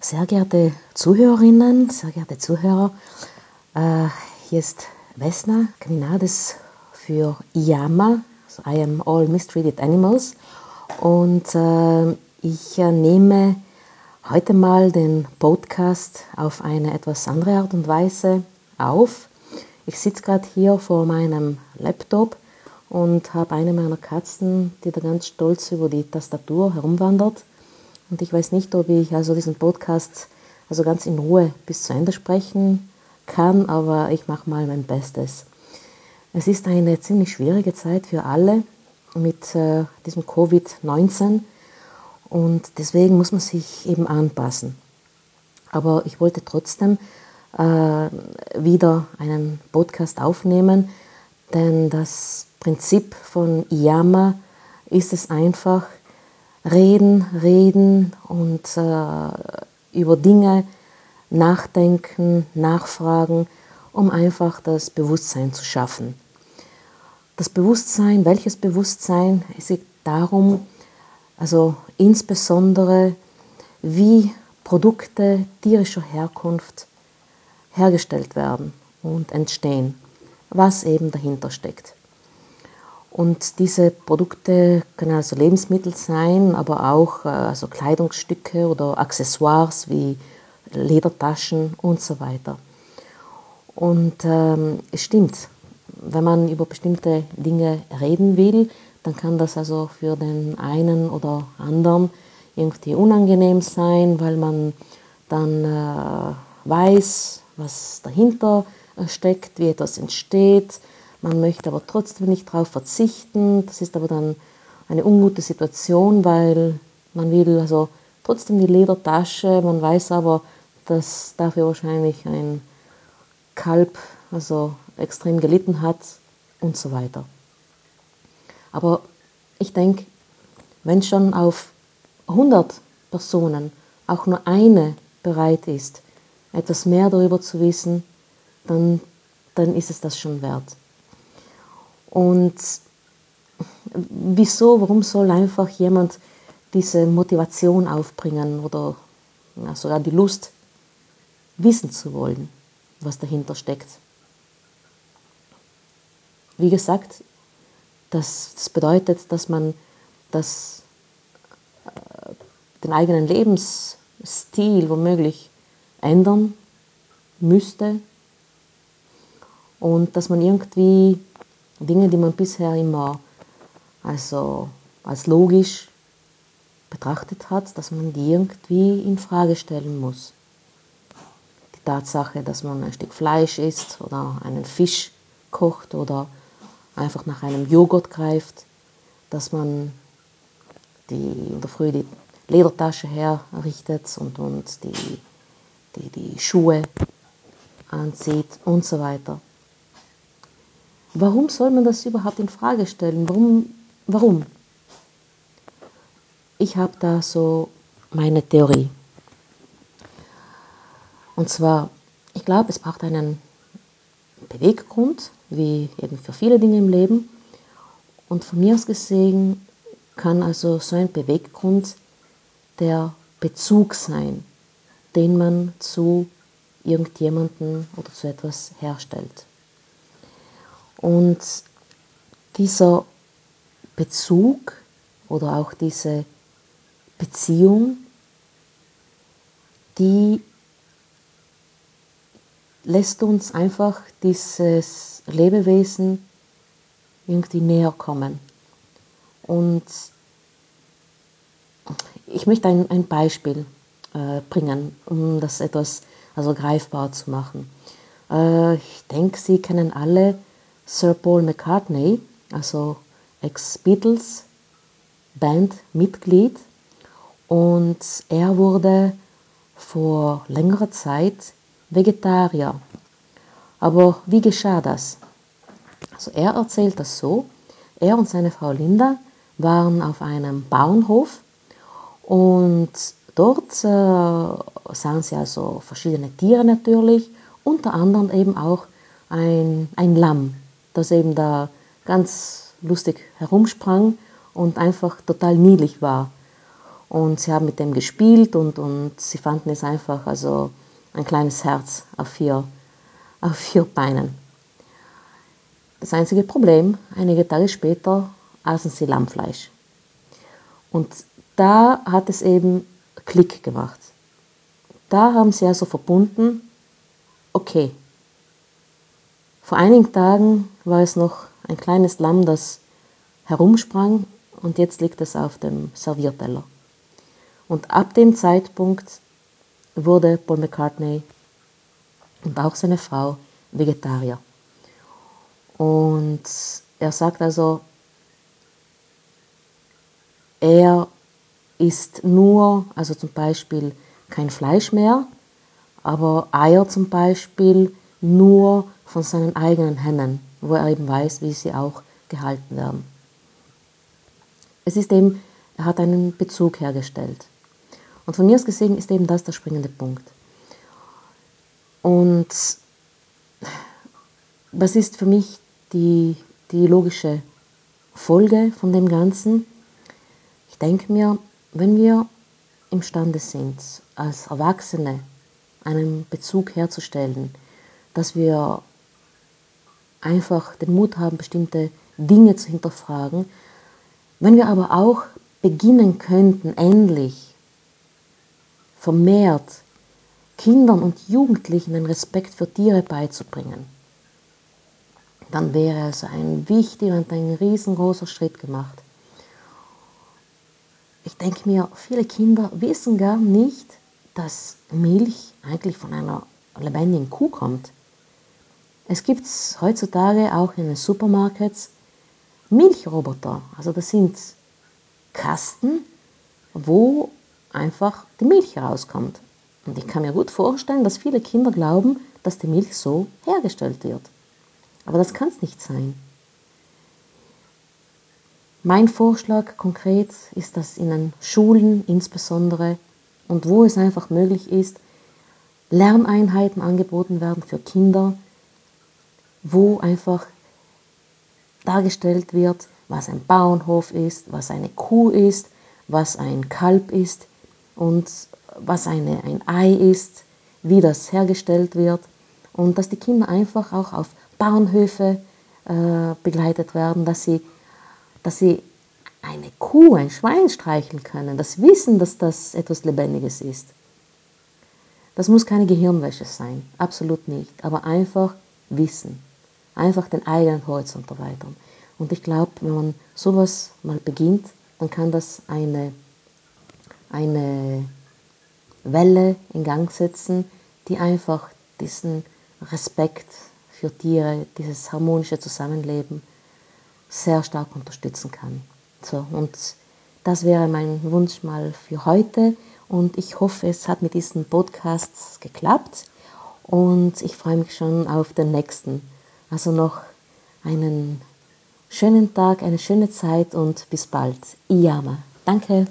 Sehr geehrte Zuhörerinnen, sehr geehrte Zuhörer, äh, hier ist Vesna Kaminades für IAMA, also I am All Mistreated Animals. Und äh, ich äh, nehme heute mal den Podcast auf eine etwas andere Art und Weise auf. Ich sitze gerade hier vor meinem Laptop und habe eine meiner Katzen, die da ganz stolz über die Tastatur herumwandert. Und ich weiß nicht, ob ich also diesen Podcast also ganz in Ruhe bis zu Ende sprechen kann, aber ich mache mal mein Bestes. Es ist eine ziemlich schwierige Zeit für alle mit äh, diesem Covid-19 und deswegen muss man sich eben anpassen. Aber ich wollte trotzdem äh, wieder einen Podcast aufnehmen, denn das Prinzip von IAMA ist es einfach, reden, reden und äh, über Dinge nachdenken, nachfragen, um einfach das Bewusstsein zu schaffen. Das Bewusstsein, welches Bewusstsein? Es geht darum, also insbesondere, wie Produkte tierischer Herkunft hergestellt werden und entstehen, was eben dahinter steckt. Und diese Produkte können also Lebensmittel sein, aber auch äh, also Kleidungsstücke oder Accessoires wie Ledertaschen und so weiter. Und ähm, es stimmt, wenn man über bestimmte Dinge reden will, dann kann das also für den einen oder anderen irgendwie unangenehm sein, weil man dann äh, weiß, was dahinter äh, steckt, wie etwas entsteht, man möchte aber trotzdem nicht darauf verzichten. Das ist aber dann eine ungute Situation, weil man will also trotzdem die Ledertasche, man weiß aber, dass dafür wahrscheinlich ein Kalb also extrem gelitten hat und so weiter. Aber ich denke, wenn schon auf 100 Personen auch nur eine bereit ist, etwas mehr darüber zu wissen, dann, dann ist es das schon wert. Und wieso, warum soll einfach jemand diese Motivation aufbringen oder ja, sogar die Lust, wissen zu wollen, was dahinter steckt? Wie gesagt, das, das bedeutet, dass man das, äh, den eigenen Lebensstil womöglich ändern müsste und dass man irgendwie Dinge, die man bisher immer also als logisch betrachtet hat, dass man die irgendwie in Frage stellen muss. Die Tatsache, dass man ein Stück Fleisch isst oder einen Fisch kocht oder einfach nach einem Joghurt greift, dass man die in der Früh die Ledertasche herrichtet und, und die, die, die Schuhe anzieht und so weiter. Warum soll man das überhaupt in Frage stellen? Warum? Warum? Ich habe da so meine Theorie. Und zwar, ich glaube, es braucht einen Beweggrund, wie eben für viele Dinge im Leben. Und von mir aus gesehen kann also so ein Beweggrund der Bezug sein, den man zu irgendjemandem oder zu etwas herstellt. Und dieser Bezug oder auch diese Beziehung, die lässt uns einfach dieses Lebewesen irgendwie näher kommen. Und ich möchte ein, ein Beispiel äh, bringen, um das etwas also greifbar zu machen. Äh, ich denke, Sie kennen alle Sir Paul McCartney, also Ex-Beatles Bandmitglied. Und er wurde vor längerer Zeit Vegetarier. Aber wie geschah das? Also er erzählt das so. Er und seine Frau Linda waren auf einem Bauernhof und dort äh, sahen sie also verschiedene Tiere natürlich, unter anderem eben auch ein, ein Lamm das eben da ganz lustig herumsprang und einfach total niedlich war. Und sie haben mit dem gespielt und, und sie fanden es einfach also ein kleines Herz auf vier, auf vier Beinen. Das einzige Problem, einige Tage später aßen sie Lammfleisch. Und da hat es eben Klick gemacht. Da haben sie also verbunden, okay, vor einigen Tagen war es noch ein kleines Lamm, das herumsprang und jetzt liegt es auf dem Servierteller. Und ab dem Zeitpunkt wurde Paul McCartney und auch seine Frau Vegetarier. Und er sagt also, er isst nur, also zum Beispiel kein Fleisch mehr, aber Eier zum Beispiel nur von seinen eigenen Hennen, wo er eben weiß, wie sie auch gehalten werden. Es ist eben, er hat einen Bezug hergestellt. Und von mir aus gesehen ist eben das der springende Punkt. Und was ist für mich die, die logische Folge von dem Ganzen? Ich denke mir, wenn wir imstande sind, als Erwachsene einen Bezug herzustellen, dass wir einfach den Mut haben, bestimmte Dinge zu hinterfragen, wenn wir aber auch beginnen könnten, endlich vermehrt Kindern und Jugendlichen den Respekt für Tiere beizubringen, dann wäre also ein wichtiger und ein riesengroßer Schritt gemacht. Ich denke mir, viele Kinder wissen gar nicht, dass Milch eigentlich von einer lebendigen Kuh kommt. Es gibt heutzutage auch in den Supermarkets Milchroboter. Also das sind Kasten, wo einfach die Milch herauskommt. Und ich kann mir gut vorstellen, dass viele Kinder glauben, dass die Milch so hergestellt wird. Aber das kann es nicht sein. Mein Vorschlag konkret ist, dass in den Schulen insbesondere und wo es einfach möglich ist, Lerneinheiten angeboten werden für Kinder, wo einfach dargestellt wird, was ein Bauernhof ist, was eine Kuh ist, was ein Kalb ist und was eine, ein Ei ist, wie das hergestellt wird und dass die Kinder einfach auch auf Bauernhöfe äh, begleitet werden, dass sie, dass sie eine Kuh, ein Schwein streicheln können, das Wissen, dass das etwas Lebendiges ist. Das muss keine Gehirnwäsche sein, absolut nicht, aber einfach Wissen einfach den eigenen Horizont erweitern. Und ich glaube, wenn man sowas mal beginnt, dann kann das eine, eine Welle in Gang setzen, die einfach diesen Respekt für Tiere, dieses harmonische Zusammenleben sehr stark unterstützen kann. So, und das wäre mein Wunsch mal für heute und ich hoffe, es hat mit diesen Podcasts geklappt und ich freue mich schon auf den nächsten. Also noch einen schönen Tag, eine schöne Zeit und bis bald. Iyama. Danke.